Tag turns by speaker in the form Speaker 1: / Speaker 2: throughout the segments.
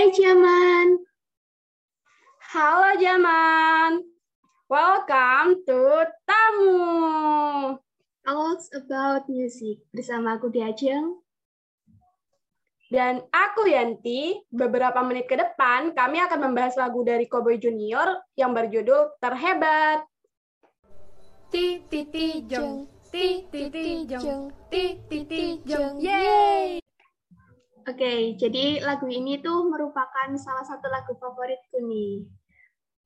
Speaker 1: Hai Jaman.
Speaker 2: Halo Jaman. Welcome to Tamu.
Speaker 1: Talks about music bersama aku Diajeng.
Speaker 2: Dan aku Yanti, beberapa menit ke depan kami akan membahas lagu dari Cowboy Junior yang berjudul Terhebat.
Speaker 3: Ti ti ti jong, ti ti ti jong, ti ti ti jong, yeay!
Speaker 1: Oke, jadi lagu ini tuh merupakan salah satu lagu favoritku nih.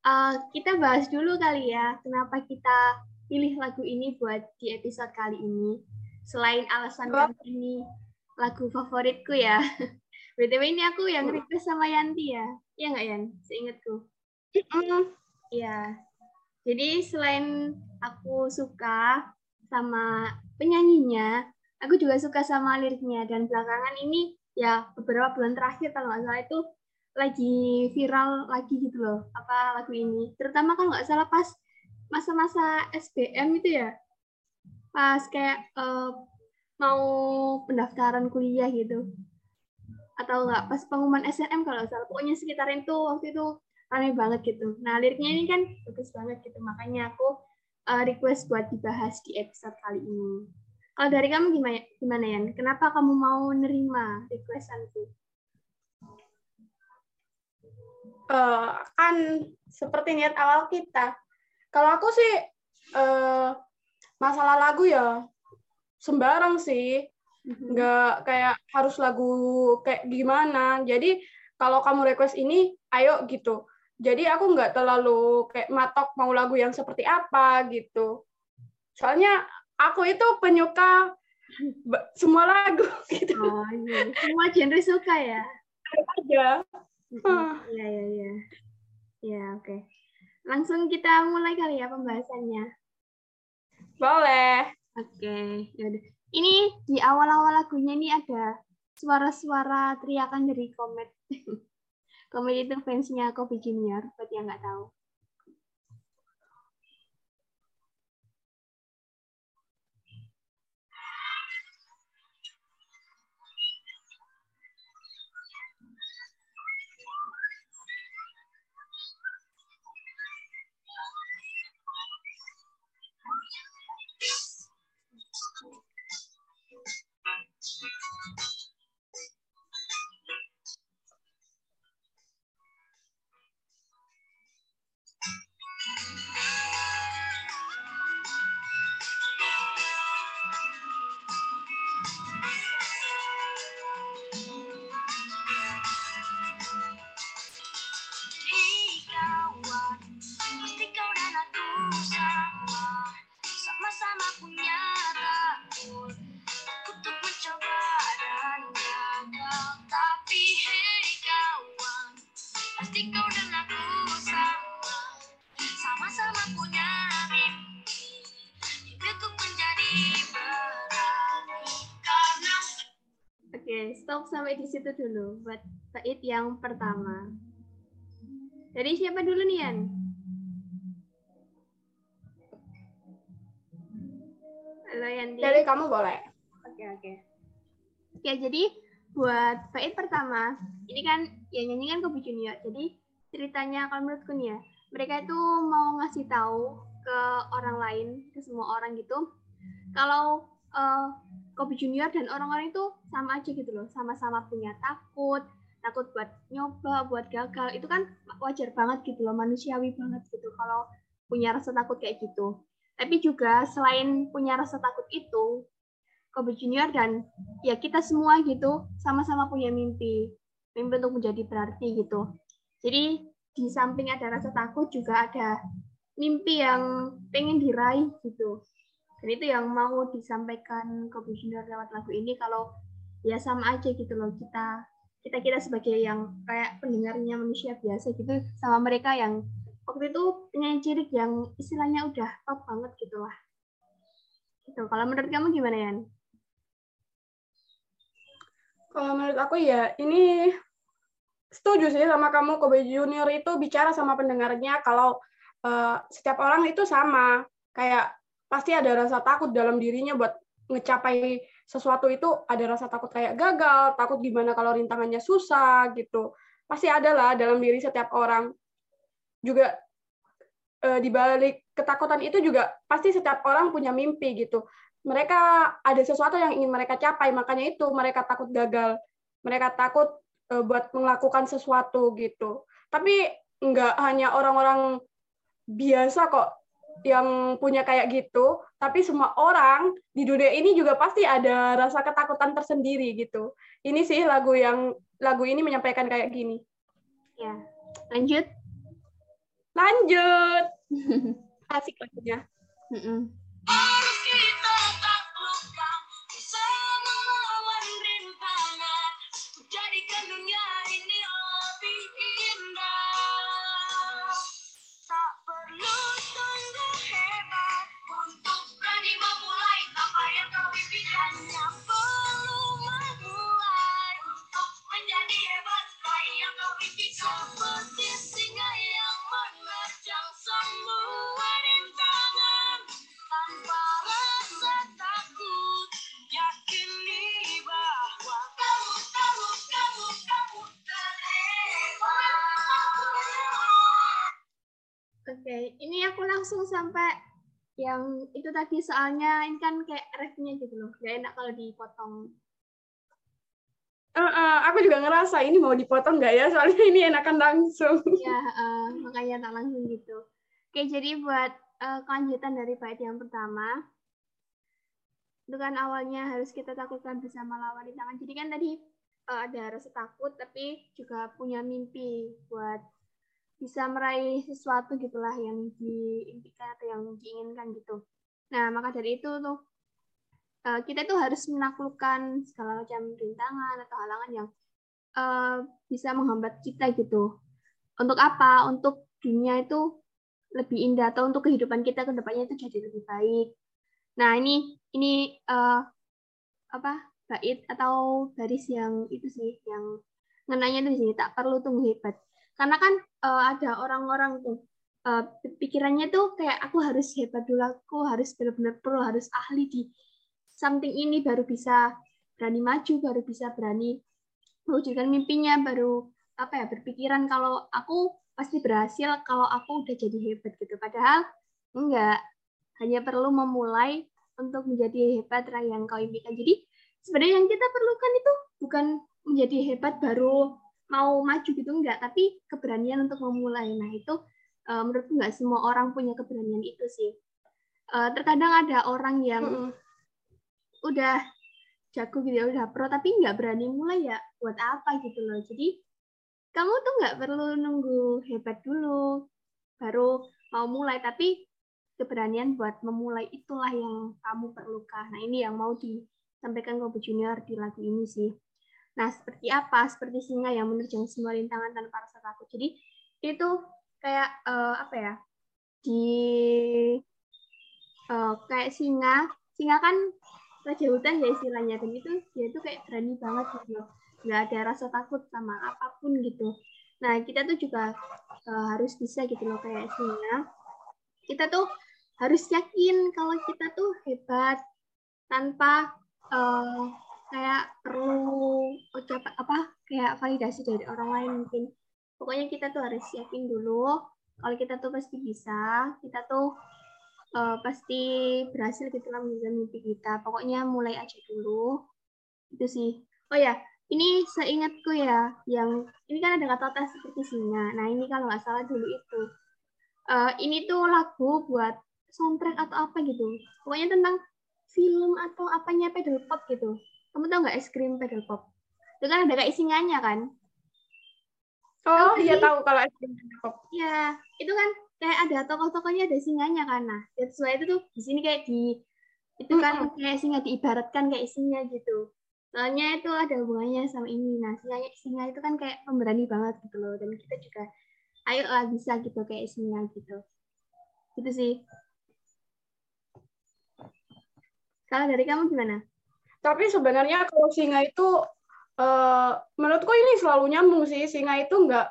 Speaker 1: Uh, kita bahas dulu kali ya, kenapa kita pilih lagu ini buat di episode kali ini. Selain alasan oh. ini lagu favoritku ya. BTW ini aku yang request sama Yanti ya. Iya nggak Yan? Seingatku. Iya. Jadi selain aku suka sama penyanyinya, aku juga suka sama liriknya. Dan belakangan ini ya beberapa bulan terakhir kalau nggak salah itu lagi viral lagi gitu loh apa lagu ini. Terutama kalau nggak salah pas masa-masa SBM itu ya pas kayak uh, mau pendaftaran kuliah gitu. Atau enggak pas pengumuman SNM kalau salah. Pokoknya sekitar itu waktu itu ramai banget gitu. Nah liriknya ini kan bagus banget gitu. Makanya aku uh, request buat dibahas di episode kali ini kalau dari kamu gimana gimana Yan? Kenapa kamu mau nerima requestanku?
Speaker 2: Uh, kan seperti niat awal kita. Kalau aku sih uh, masalah lagu ya sembarang sih. Mm-hmm. nggak kayak harus lagu kayak gimana. Jadi kalau kamu request ini ayo gitu. Jadi aku nggak terlalu kayak matok mau lagu yang seperti apa gitu. Soalnya aku itu penyuka semua lagu gitu.
Speaker 1: Oh, iya. semua genre suka ya?
Speaker 2: Aja
Speaker 1: iya iya iya. Ya oke. Langsung kita mulai kali ya pembahasannya.
Speaker 2: Boleh.
Speaker 1: Oke, ya Ini di awal-awal lagunya ini ada suara-suara teriakan dari Komet. Komet itu fansnya Kobe Junior, buat yang nggak tahu. Stop sampai di situ dulu buat bait yang pertama. Dari siapa dulu nih, Yan? Halo, Yanti.
Speaker 2: Dari kamu boleh.
Speaker 1: Oke, oke. Oke, jadi buat bait pertama, ini kan ya nyanyi kan Kobe Junior. Jadi ceritanya kalau menurutku nih ya, mereka itu mau ngasih tahu ke orang lain, ke semua orang gitu, kalau uh, Kobe Junior dan orang-orang itu sama aja gitu loh, sama-sama punya takut, takut buat nyoba, buat gagal. Itu kan wajar banget gitu loh, manusiawi banget gitu kalau punya rasa takut kayak gitu. Tapi juga selain punya rasa takut itu, Kobe Junior dan ya kita semua gitu sama-sama punya mimpi, mimpi untuk menjadi berarti gitu. Jadi di samping ada rasa takut juga ada mimpi yang pengen diraih gitu dan itu yang mau disampaikan komisioner lewat lagu ini kalau ya sama aja gitu loh kita kita kita sebagai yang kayak pendengarnya manusia biasa gitu sama mereka yang waktu itu penyanyi cilik yang istilahnya udah top banget gitu lah gitu kalau menurut kamu gimana Yan?
Speaker 2: Kalau menurut aku ya ini setuju sih sama kamu Kobe Junior itu bicara sama pendengarnya kalau uh, setiap orang itu sama kayak pasti ada rasa takut dalam dirinya buat ngecapai sesuatu itu ada rasa takut kayak gagal, takut gimana kalau rintangannya susah gitu. pasti ada lah dalam diri setiap orang. Juga uh, di balik ketakutan itu juga pasti setiap orang punya mimpi gitu. Mereka ada sesuatu yang ingin mereka capai, makanya itu mereka takut gagal. Mereka takut uh, buat melakukan sesuatu gitu. Tapi nggak hanya orang-orang biasa kok yang punya kayak gitu, tapi semua orang di dunia ini juga pasti ada rasa ketakutan tersendiri gitu. Ini sih lagu yang lagu ini menyampaikan kayak gini.
Speaker 1: Ya, lanjut.
Speaker 2: Lanjut. Asik lagunya. Mm -mm.
Speaker 1: Sampai yang itu tadi soalnya ini kan kayak refnya gitu loh, gak enak kalau dipotong.
Speaker 2: Uh, uh, aku juga ngerasa ini mau dipotong nggak ya, soalnya ini enakan langsung.
Speaker 1: Ya, uh, makanya tak langsung gitu. Oke, jadi buat uh, kelanjutan dari bait yang pertama, itu kan awalnya harus kita takutkan bersama lawan di tangan. Jadi kan tadi uh, ada rasa takut, tapi juga punya mimpi buat bisa meraih sesuatu gitulah yang diimpikan yang diinginkan gitu. Nah, maka dari itu tuh uh, kita tuh harus menaklukkan segala macam rintangan atau halangan yang uh, bisa menghambat kita gitu. Untuk apa? Untuk dunia itu lebih indah atau untuk kehidupan kita ke depannya itu jadi lebih baik. Nah, ini ini uh, apa? bait atau baris yang itu sih yang ngenanya tuh di sini tak perlu tunggu hebat karena kan uh, ada orang-orang tuh uh, pikirannya tuh kayak aku harus hebat dulu aku harus benar-benar pro harus ahli di something ini baru bisa berani maju baru bisa berani mewujudkan mimpinya baru apa ya berpikiran kalau aku pasti berhasil kalau aku udah jadi hebat gitu. Padahal enggak hanya perlu memulai untuk menjadi hebat yang kau impikan. Jadi sebenarnya yang kita perlukan itu bukan menjadi hebat baru mau maju gitu enggak. Tapi keberanian untuk memulai. Nah itu uh, menurutku enggak semua orang punya keberanian itu sih uh, terkadang ada orang yang mm -hmm. udah jago gitu ya udah pro tapi nggak berani mulai ya buat apa gitu loh jadi kamu tuh nggak perlu nunggu hebat dulu baru mau mulai tapi keberanian buat memulai itulah yang kamu perlukan nah ini yang mau disampaikan ke Junior di lagu ini sih Nah, seperti apa? Seperti singa yang menerjang semua rintangan tanpa rasa takut. Jadi, itu kayak uh, apa ya? Di uh, kayak singa, singa kan raja hutan ya istilahnya dan itu dia itu kayak berani banget gitu. Nggak ada rasa takut sama apa pun gitu. Nah kita tuh juga uh, harus bisa gitu loh kayak singa. Kita tuh harus yakin kalau kita tuh hebat tanpa uh, kayak perlu ucap apa kayak validasi dari orang lain mungkin pokoknya kita tuh harus yakin dulu. Kalau kita tuh pasti bisa kita tuh uh, pasti berhasil gitu lah menjaga mimpi kita. Pokoknya mulai aja dulu. Itu sih. Oh ya ini seingatku ya yang ini kan ada kata-kata seperti singa. Nah ini kalau nggak salah dulu itu. Uh, ini tuh lagu buat soundtrack atau apa gitu. Pokoknya tentang film atau apanya pedal pop gitu. Kamu tau nggak es krim pedal pop? Itu kan ada kayak singanya kan?
Speaker 2: Oh iya tahu kalau es krim pop.
Speaker 1: Iya, itu kan kayak ada tokoh-tokohnya ada singanya kan. Nah, sesuai itu tuh di sini kayak di itu kan mm -hmm. kayak singa diibaratkan kayak singa gitu. Soalnya itu ada hubungannya sama ini. Nah, singa, singa itu kan kayak pemberani banget gitu loh. Dan kita juga ayo lah bisa gitu kayak singa gitu. Gitu sih. Kalau dari kamu gimana?
Speaker 2: Tapi sebenarnya kalau singa itu uh, menurutku ini selalu nyambung sih. Singa itu enggak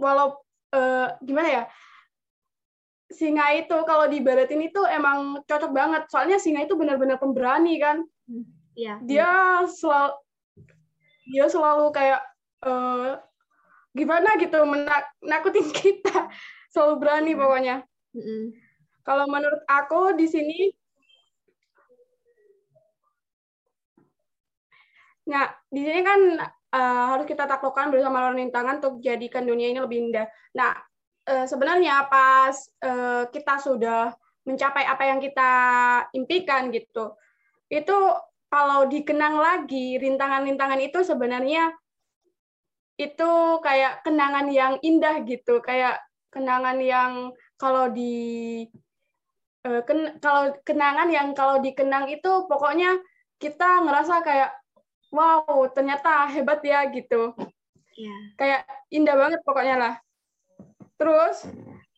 Speaker 2: walau uh, gimana ya? Singa itu kalau di barat ini tuh emang cocok banget. Soalnya singa itu benar-benar pemberani kan.
Speaker 1: Iya.
Speaker 2: Dia selalu dia selalu kayak uh, gimana gitu menakutin kita selalu berani pokoknya kalau menurut aku di sini Nah, di sini kan uh, harus kita taklukkan bersama rintangan untuk jadikan dunia ini lebih indah. Nah, uh, sebenarnya pas uh, kita sudah mencapai apa yang kita impikan gitu, itu kalau dikenang lagi rintangan-rintangan itu sebenarnya itu kayak kenangan yang indah gitu, kayak kenangan yang kalau di ken, kalau kenangan yang kalau dikenang itu pokoknya kita ngerasa kayak wow ternyata hebat ya gitu. Yeah. kayak indah banget pokoknya lah. Terus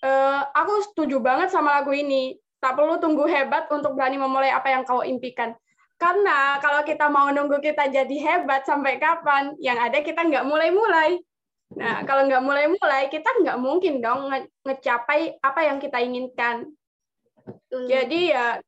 Speaker 2: uh, aku setuju banget sama lagu ini. Tak perlu tunggu hebat untuk berani memulai apa yang kau impikan. Karena kalau kita mau nunggu kita jadi hebat sampai kapan yang ada kita nggak mulai-mulai. Nah kalau nggak mulai-mulai kita nggak mungkin dong nge ngecapai apa yang kita inginkan. Jadi ya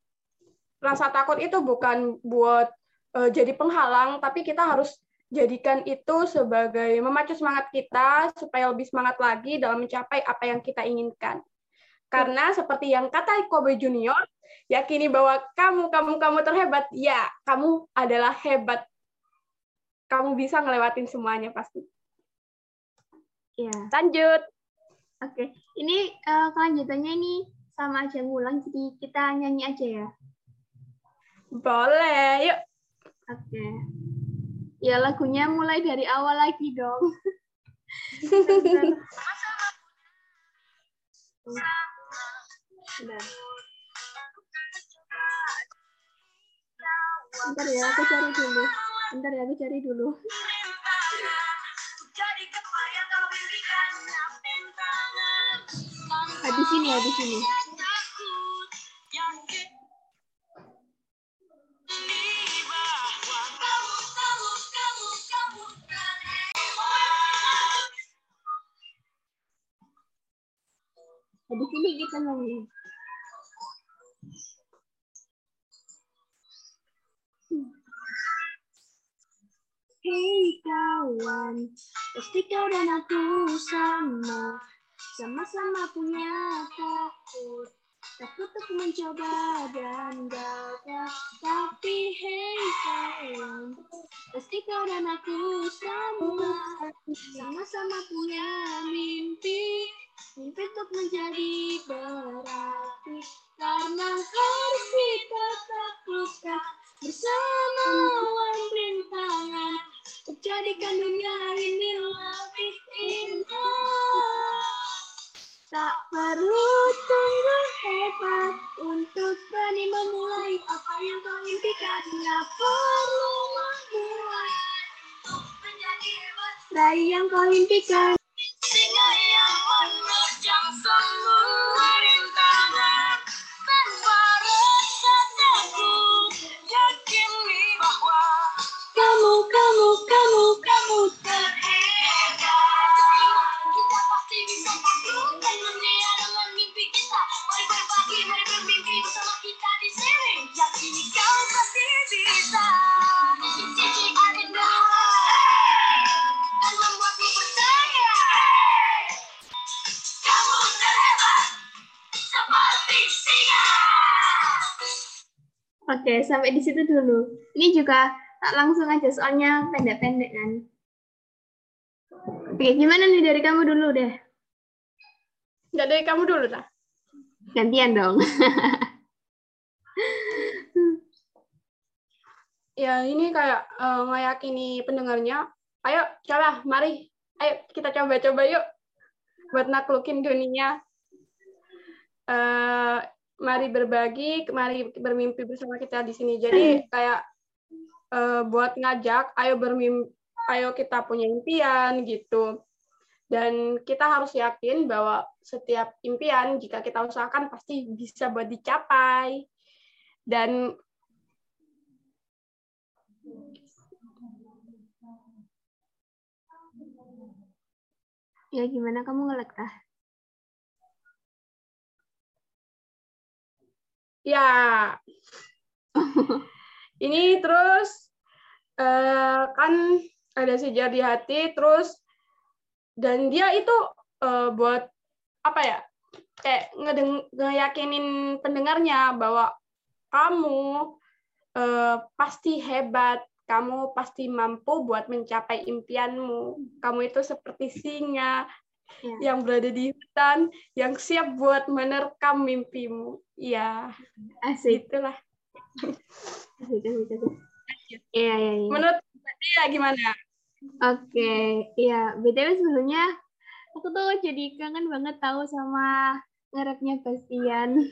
Speaker 2: rasa takut itu bukan buat uh, jadi penghalang, tapi kita harus jadikan itu sebagai memacu semangat kita supaya lebih semangat lagi dalam mencapai apa yang kita inginkan. Karena seperti yang kata Kobe Junior, yakini bahwa kamu, kamu, kamu terhebat. Ya, kamu adalah hebat. Kamu bisa ngelewatin semuanya pasti.
Speaker 1: Ya.
Speaker 2: Lanjut.
Speaker 1: Oke, ini uh, kelanjutannya ini sama aja ngulang, jadi kita nyanyi aja ya.
Speaker 2: Boleh, yuk.
Speaker 1: Oke. Ya lagunya mulai dari awal lagi dong. Bentar ya, aku cari dulu. Bentar ya, aku cari dulu. Ah, di sini ya, Di sini kita nyanyi. Hei kawan, pasti kau dan aku sama, sama-sama punya takut. Takut aku mencoba dan gagal, tapi hei kawan, pasti kau dan aku sama, sama-sama punya mimpi. Mimpi untuk menjadi berarti karena harus kita taklukkan bersama lawan rintangan jadikan dunia ini lebih indah. Tak perlu tunggu hebat untuk berani memulai apa yang kau impikan. Tak perlu untuk menjadi hebat. Raih yang kau impikan. Oke, sampai di situ dulu. Ini juga tak langsung aja, soalnya pendek-pendek kan. Oke, gimana nih dari kamu dulu deh?
Speaker 2: Enggak dari kamu dulu, lah.
Speaker 1: Gantian dong.
Speaker 2: ya, ini kayak uh, ngeyakini pendengarnya. Ayo, coba, mari. Ayo, kita coba-coba yuk. Buat naklukin dunia. Uh, mari berbagi, mari bermimpi bersama kita di sini. Jadi kayak uh, buat ngajak, ayo bermimpi, ayo kita punya impian gitu. Dan kita harus yakin bahwa setiap impian jika kita usahakan pasti bisa buat dicapai. Dan
Speaker 1: ya gimana kamu ngelek tah?
Speaker 2: Ya. Ini terus uh, kan ada sejar di hati, terus dan dia itu uh, buat apa ya kayak ngedeng ngeyakinin pendengarnya bahwa kamu uh, pasti hebat kamu pasti mampu buat mencapai impianmu kamu itu seperti singa ya. yang berada di hutan yang siap buat menerkam mimpimu. Ya
Speaker 1: asik.
Speaker 2: Itulah.
Speaker 1: Asik asik asik. Iya iya
Speaker 2: ya. menurut dia gimana?
Speaker 1: Oke iya. Btw sebelumnya aku tuh jadi kangen banget tahu sama ngerapnya Bastian.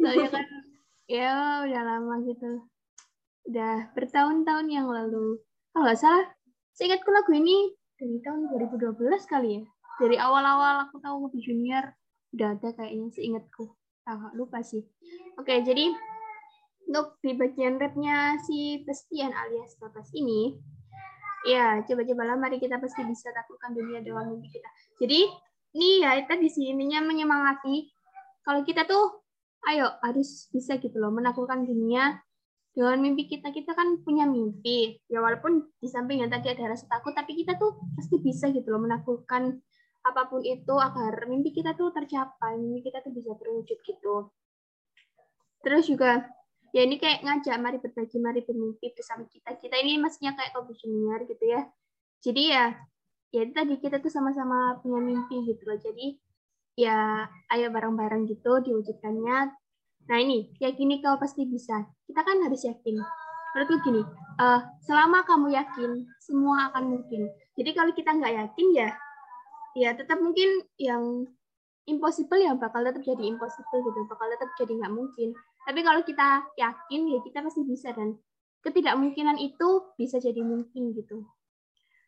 Speaker 1: Soalnya kan ya udah lama gitu. Udah bertahun-tahun yang lalu. Kalau nggak salah seingatku lagu ini dari tahun 2012 kali ya? Dari awal-awal aku tahu Mobi Junior udah ada kayaknya seingatku. Ah, lupa sih. Oke jadi untuk di bagian rapnya si Bastian alias Bapas ini ya coba-cobalah mari kita pasti bisa taklukkan dunia dengan mimpi kita. Jadi ini ya tadi sih intinya menyemangati. Kalau kita tuh ayo harus bisa gitu loh menaklukkan dunia dengan mimpi kita kita kan punya mimpi. Ya walaupun di samping yang tadi ada rasa takut tapi kita tuh pasti bisa gitu loh menaklukkan apa pun itu agar mimpi kita tuh tercapai mimpi kita tuh bisa terwujud gitu. Terus juga ya ini kayak ngajak mari berbagi mari bermimpi bersama kita. Kita ini maksudnya kayak komisioner gitu ya. Jadi ya ya tadi kita tuh sama-sama punya mimpi gitu loh. Jadi ya ayo bareng-bareng gitu diwujudkannya nah ini yakini kau pasti bisa kita kan harus yakin menurutku gini uh, selama kamu yakin semua akan mungkin jadi kalau kita nggak yakin ya ya tetap mungkin yang impossible ya bakal tetap jadi impossible gitu bakal tetap jadi nggak mungkin tapi kalau kita yakin ya kita pasti bisa dan ketidakmungkinan itu bisa jadi mungkin gitu.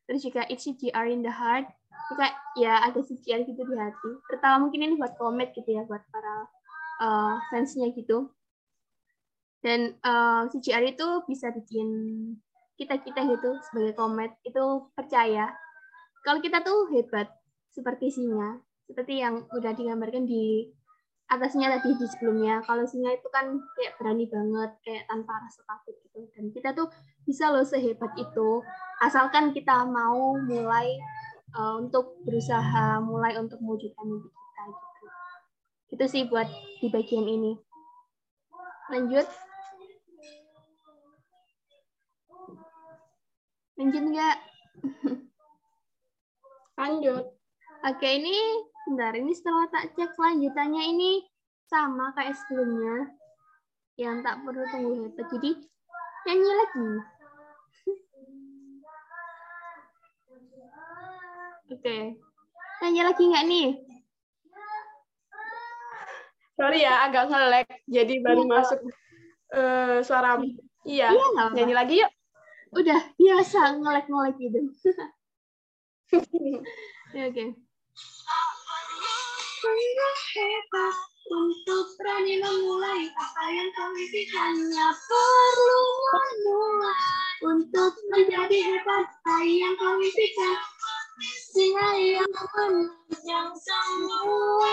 Speaker 1: Terus juga it's CGR in the heart, juga ya ada CGR gitu di hati. Terutama mungkin ini buat komet gitu ya buat para uh, fansnya gitu. Dan uh, eh, CGR itu bisa bikin kita-kita gitu sebagai komet. Itu percaya. Kalau kita tuh hebat seperti singa, seperti yang udah digambarkan di atasnya tadi di sebelumnya. Kalau singa itu kan kayak berani banget kayak tanpa rasa takut gitu. Dan kita tuh bisa loh sehebat itu. Asalkan kita mau mulai uh, untuk berusaha mulai untuk mewujudkan gitu itu sih buat di bagian ini lanjut lanjut nggak
Speaker 2: lanjut
Speaker 1: oke ini Bentar, ini setelah tak cek selanjutannya ini sama kayak sebelumnya. Yang tak perlu tunggu hebat. Jadi, nyanyi lagi. Oke. Nyanyi lagi nggak nih?
Speaker 2: Sorry ya, agak ngelek. Jadi baru iya, masuk uh, suara. Iya, iya nyanyi lagi yuk.
Speaker 1: Udah, biasa ngelek-ngelek gitu. ya, Oke. Okay hebat untuk berani memulai apa yang kau impikannya perlu memulai untuk menjadi hebat apa yang kau impikan singa yang memanjang semua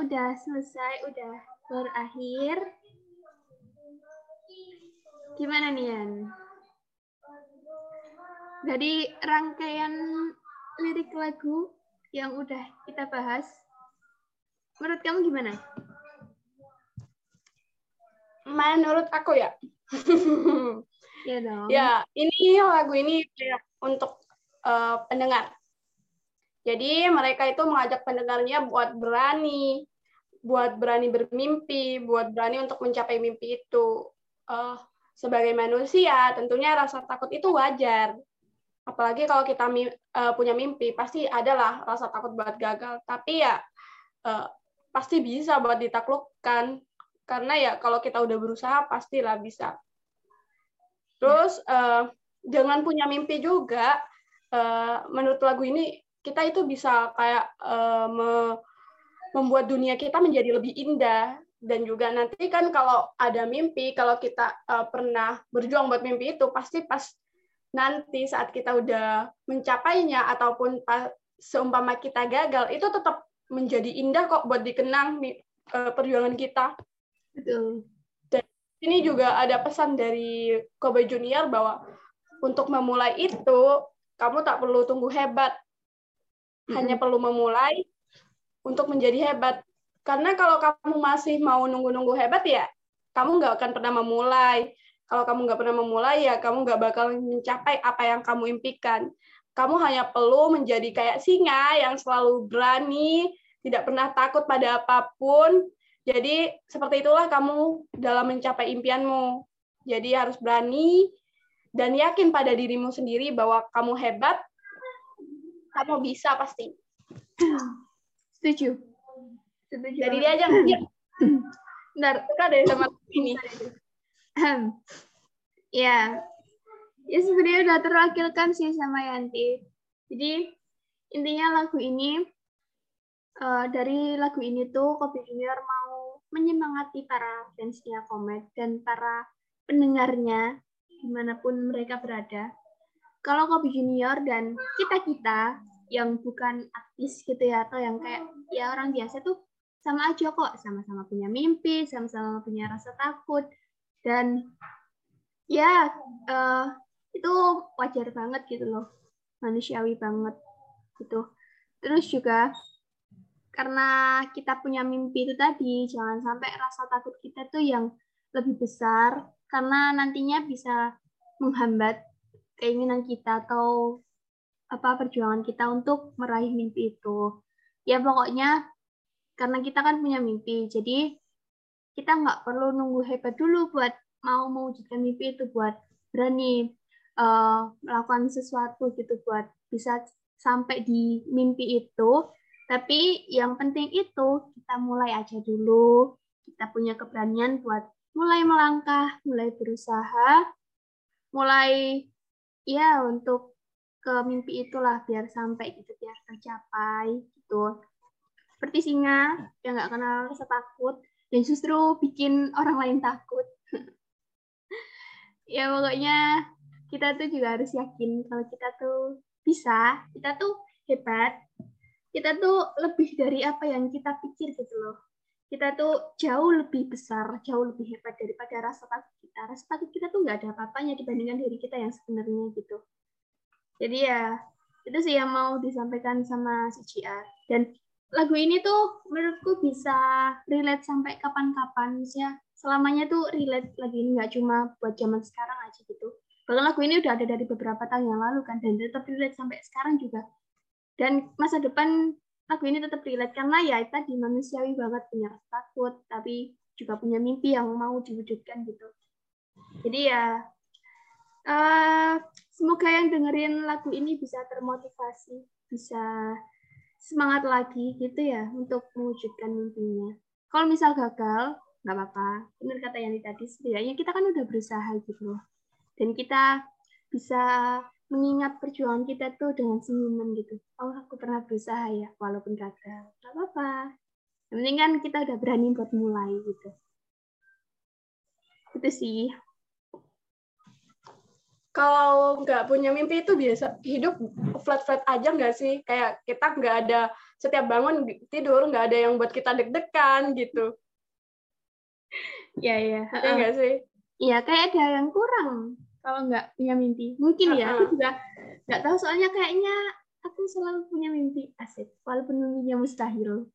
Speaker 1: udah selesai, udah berakhir. Gimana nih, Yan? Dari rangkaian lirik lagu yang udah kita bahas, menurut kamu gimana?
Speaker 2: menurut aku ya.
Speaker 1: ya dong.
Speaker 2: Ya, ini lagu ini untuk uh, pendengar. Jadi mereka itu mengajak pendengarnya buat berani buat berani bermimpi, buat berani untuk mencapai mimpi itu. Uh, sebagai manusia, tentunya rasa takut itu wajar. Apalagi kalau kita uh, punya mimpi, pasti adalah rasa takut buat gagal. Tapi ya uh, pasti bisa buat ditaklukkan. Karena ya kalau kita udah berusaha, pastilah bisa. Terus uh, jangan punya mimpi juga. Uh, menurut lagu ini kita itu bisa kayak uh, membuat dunia kita menjadi lebih indah dan juga nanti kan kalau ada mimpi kalau kita uh, pernah berjuang buat mimpi itu pasti pas nanti saat kita udah mencapainya ataupun pas, seumpama kita gagal itu tetap menjadi indah kok buat dikenang uh, perjuangan kita.
Speaker 1: Betul.
Speaker 2: Dan ini juga ada pesan dari Kobe Junior bahwa untuk memulai itu kamu tak perlu tunggu hebat, hanya perlu memulai untuk menjadi hebat. Karena kalau kamu masih mau nunggu-nunggu hebat ya, kamu nggak akan pernah memulai. Kalau kamu nggak pernah memulai ya, kamu nggak bakal mencapai apa yang kamu impikan. Kamu hanya perlu menjadi kayak singa yang selalu berani, tidak pernah takut pada apa pun. Jadi seperti itulah kamu dalam mencapai impianmu. Jadi harus berani dan yakin pada dirimu sendiri bahwa kamu hebat, kamu bisa pasti.
Speaker 1: Setuju.
Speaker 2: Setuju. Jadi dia aja ya. Benar, suka deh sama ini.
Speaker 1: ya. Ya sebenarnya udah terwakilkan sih sama Yanti. Jadi intinya lagu ini uh, dari lagu ini tuh Kopi Junior mau menyemangati para fansnya Komet dan para pendengarnya di mana pun mereka berada. Kalau Kopi Junior dan kita-kita yang bukan artis gitu ya atau yang kayak ya orang biasa tuh sama aja kok sama-sama punya mimpi sama-sama punya rasa takut. Dan ya uh, itu wajar banget gitu loh manusiawi banget gitu. Terus juga karena kita punya mimpi itu tadi jangan sampai rasa takut kita tuh yang lebih besar karena nantinya bisa menghambat keinginan kita atau apa perjuangan kita untuk meraih mimpi itu. Ya pokoknya karena kita kan punya mimpi, jadi kita nggak perlu nunggu hebat dulu buat mau mewujudkan mimpi itu, buat berani uh, melakukan sesuatu gitu, buat bisa sampai di mimpi itu. Tapi yang penting itu kita mulai aja dulu, kita punya keberanian buat mulai melangkah, mulai berusaha, mulai ya untuk ke mimpi itulah biar sampai gitu biar tercapai gitu. Seperti singa yang nggak kenal rasa takut dan justru bikin orang lain takut. Ya pokoknya kita tuh juga harus yakin kalau kita tuh bisa kita tuh hebat kita tuh lebih dari apa yang kita pikir gitu loh. Kita tuh jauh lebih besar jauh lebih hebat daripada rasa takut kita. Rasa takut kita tuh nggak ada apa-apanya dibandingkan diri kita yang sebenarnya gitu jadi ya itu sih yang mau disampaikan sama si CR. Dan lagu ini tuh menurutku bisa relate sampai kapan-kapan ya. Selamanya tuh relate lagi ini nggak cuma buat zaman sekarang aja gitu. Bahkan lagu ini udah ada dari beberapa tahun yang lalu kan dan tetap relate sampai sekarang juga. Dan masa depan lagu ini tetap relate karena ya tadi manusiawi banget punya rasa takut tapi juga punya mimpi yang mau diwujudkan gitu. Jadi ya uh, semoga yang dengerin lagu ini bisa termotivasi, bisa semangat lagi gitu ya untuk mewujudkan mimpinya. Kalau misal gagal, nggak apa-apa. Benar kata yang tadi, setidaknya kita kan udah berusaha gitu loh. Dan kita bisa mengingat perjuangan kita tuh dengan senyuman gitu. Oh, aku pernah berusaha ya, walaupun gagal. Nggak apa-apa. Yang penting kan kita udah berani buat mulai gitu. Itu sih
Speaker 2: kalau nggak punya mimpi itu biasa hidup flat-flat aja nggak sih? Kayak kita nggak ada setiap bangun tidur nggak ada yang buat kita deg-degan gitu.
Speaker 1: Iya iya.
Speaker 2: Iya nggak sih?
Speaker 1: Iya kayak ada yang kurang kalau nggak punya mimpi. Mungkin ya. Aku juga nggak tahu soalnya kayaknya aku selalu punya mimpi asik walaupun mimpinya mustahil.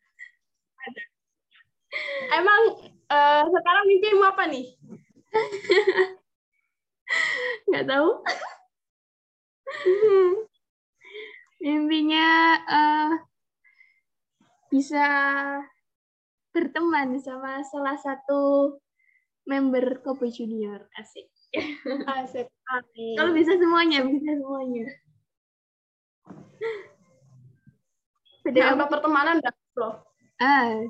Speaker 2: Emang uh, sekarang mimpimu apa nih?
Speaker 1: nggak tahu mimpinya uh, bisa berteman sama salah satu member Kobe Junior. Asik.
Speaker 2: Asik. Amin.
Speaker 1: Kalau bisa semuanya, bisa semuanya. BTW
Speaker 2: Nah, apa pertemanan dah loh.
Speaker 1: ah,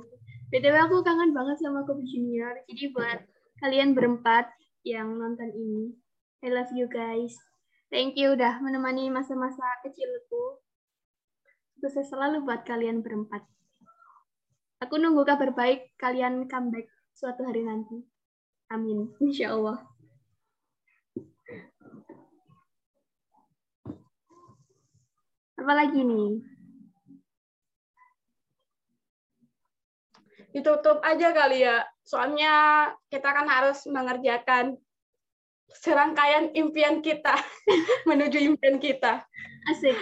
Speaker 1: BTW aku kangen banget sama Kobe Junior. Jadi buat kalian berempat yang nonton ini, I love you guys. Thank you udah menemani masa-masa kecilku. Sukses selalu buat kalian berempat. Aku nunggu kabar baik kalian comeback suatu hari nanti. Amin. Insya Allah. Apa lagi nih?
Speaker 2: Ditutup aja kali ya. Soalnya kita kan harus mengerjakan serangkaian impian kita menuju impian kita.
Speaker 1: Asik.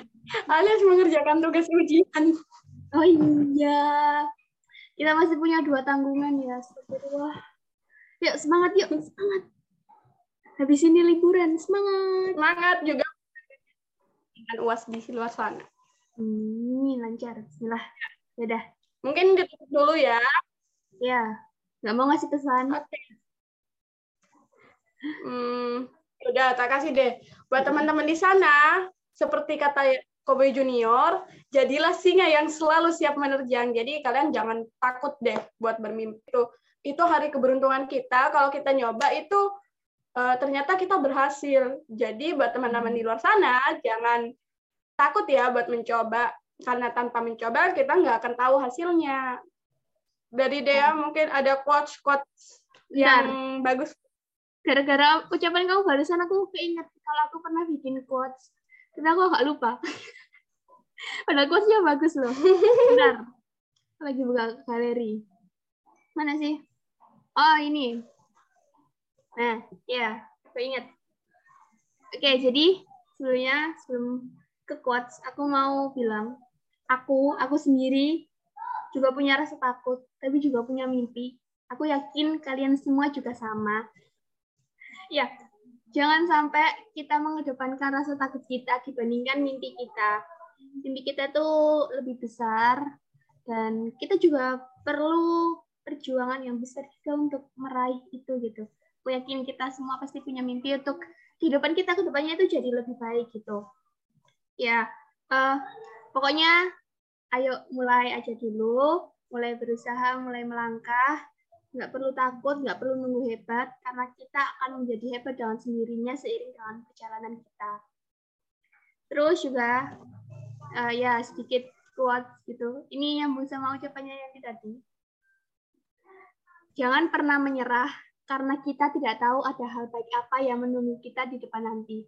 Speaker 2: Alias mengerjakan tugas ujian.
Speaker 1: Oh iya. Kita masih punya dua tanggungan ya. Astagfirullah. Yuk semangat yuk. Semangat. Habis ini liburan. Semangat.
Speaker 2: Semangat juga dengan uas di luar sana.
Speaker 1: Hmm, lancar. Bismillah. Yaudah.
Speaker 2: Mungkin ditutup dulu ya.
Speaker 1: Ya. Nggak mau ngasih pesan.
Speaker 2: Oke. Hmm, udah, tak kasih deh. Buat teman-teman di sana, seperti kata Kobe Junior, jadilah singa yang selalu siap menerjang. Jadi kalian jangan takut deh buat bermimpi. Itu, itu hari keberuntungan kita. Kalau kita nyoba itu eh, ternyata kita berhasil. Jadi buat teman-teman di luar sana, jangan takut ya buat mencoba. Karena tanpa mencoba, kita nggak akan tahu hasilnya. Dari Dea mungkin ada quotes-quotes yang bagus
Speaker 1: Gara-gara ucapan kamu barusan aku keinget kalau aku pernah bikin quotes. Tapi aku agak lupa. Padahal quotesnya bagus loh. Bentar. Lagi buka galeri. Mana sih? Oh, ini. Nah, ya, aku ingat. Oke, jadi sebelumnya, sebelum ke quotes, aku mau bilang, aku, aku sendiri juga punya rasa takut, tapi juga punya mimpi. Aku yakin kalian semua juga sama. Ya, jangan sampai kita mengedepankan rasa takut kita dibandingkan mimpi kita. Mimpi kita tuh lebih besar dan kita juga perlu perjuangan yang besar juga untuk meraih itu gitu. Aku yakin kita semua pasti punya mimpi untuk kehidupan kita ke depannya itu jadi lebih baik gitu. Ya, eh, pokoknya ayo mulai aja dulu, mulai berusaha, mulai melangkah, nggak perlu takut, nggak perlu nunggu hebat, karena kita akan menjadi hebat dengan sendirinya seiring dengan perjalanan kita. Terus juga, uh, ya sedikit quotes gitu. Ini nyambung sama ucapannya yang tadi. Jangan pernah menyerah, karena kita tidak tahu ada hal baik apa yang menunggu kita di depan nanti.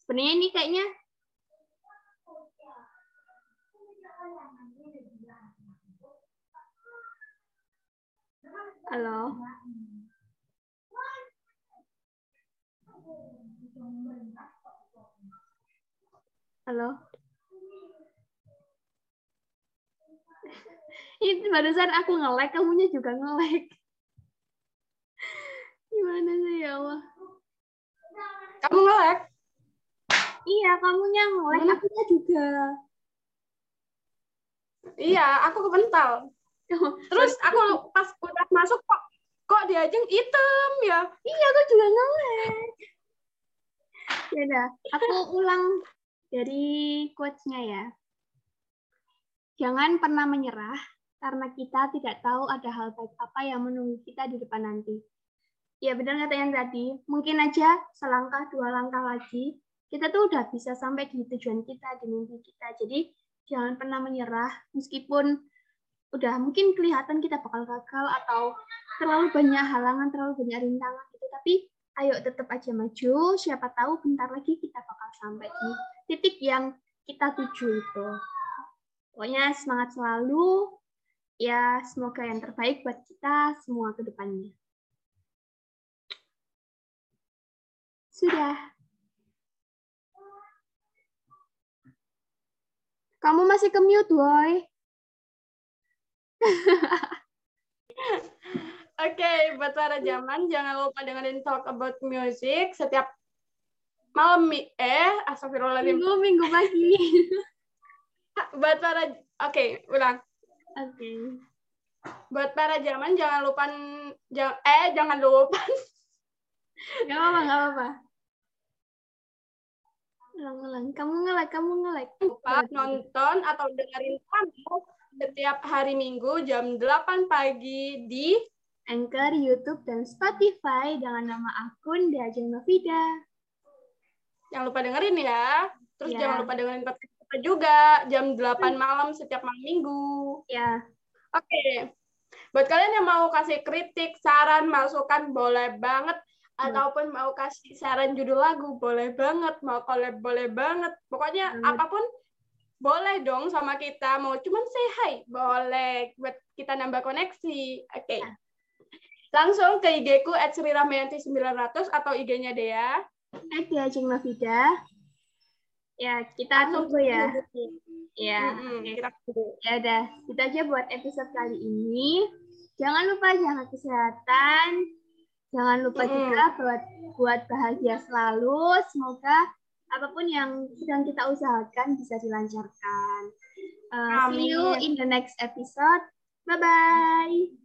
Speaker 1: Sebenarnya ini kayaknya Halo. Halo. Ini barusan aku nge-lag, kamunya juga nge-lag. Gimana sih ya Allah?
Speaker 2: Kamu nge-lag?
Speaker 1: Iya, kamunya nge-lag, akunya juga.
Speaker 2: Iya, aku kepental. Terus aku pas udah masuk kok kok di Ajeng hitam ya?
Speaker 1: Iya, aku juga nge-lag. Ya udah, aku ulang dari quotes-nya ya. Jangan pernah menyerah karena kita tidak tahu ada hal baik apa yang menunggu kita di depan nanti. Ya benar kata yang tadi, mungkin aja selangkah dua langkah lagi kita tuh udah bisa sampai di tujuan kita, di mimpi kita. Jadi jangan pernah menyerah meskipun udah mungkin kelihatan kita bakal gagal atau terlalu banyak halangan, terlalu banyak rintangan gitu. Tapi ayo tetap aja maju, siapa tahu bentar lagi kita bakal sampai di titik yang kita tuju itu. Pokoknya semangat selalu, ya semoga yang terbaik buat kita semua ke depannya. Sudah. Kamu masih ke mute, boy.
Speaker 2: Oke, buat para zaman jangan lupa dengerin Talk About Music setiap malam mi- eh astagfirullahaladzim.
Speaker 1: Minggu, minggu pagi.
Speaker 2: Buat para oke, ulang.
Speaker 1: Oke.
Speaker 2: buat para zaman jangan lupa jangan eh jangan lupa
Speaker 1: Gak apa-apa, gak apa-apa. Ulang-ulang. Kamu ngelek, kamu ngelek.
Speaker 2: lupa nonton atau dengerin kami setiap hari Minggu jam 8 pagi di
Speaker 1: Anchor, YouTube, dan Spotify dengan nama akun Diajeng Novida.
Speaker 2: Jangan lupa dengerin ya. Terus
Speaker 1: Ya.
Speaker 2: jangan lupa dengerin podcast kita juga jam 8 malam setiap malam minggu.
Speaker 1: Ya,
Speaker 2: Oke. Buat kalian yang mau kasih kritik, saran, masukan boleh banget ataupun mau kasih saran judul lagu boleh banget, mau collab boleh banget. Pokoknya
Speaker 1: Banget.
Speaker 2: apa pun boleh dong sama kita. Mau cuman say hi, boleh buat kita nambah koneksi. Oke.
Speaker 1: Ya.
Speaker 2: Langsung ke IG ku @sriramayanti900 atau IG-nya Dea.
Speaker 1: eh Diajeng Novida. Ya, kita tunggu ya. Ya, oke.
Speaker 2: kita tunggu.
Speaker 1: Ya udah, itu aja buat episode kali ini. Jangan lupa jaga kesehatan. Jangan lupa
Speaker 2: Mm-mm.
Speaker 1: juga buat buat bahagia selalu. Semoga apa pun yang sedang kita usahakan bisa dilancarkan. Uh, see you in the next episode. Bye bye.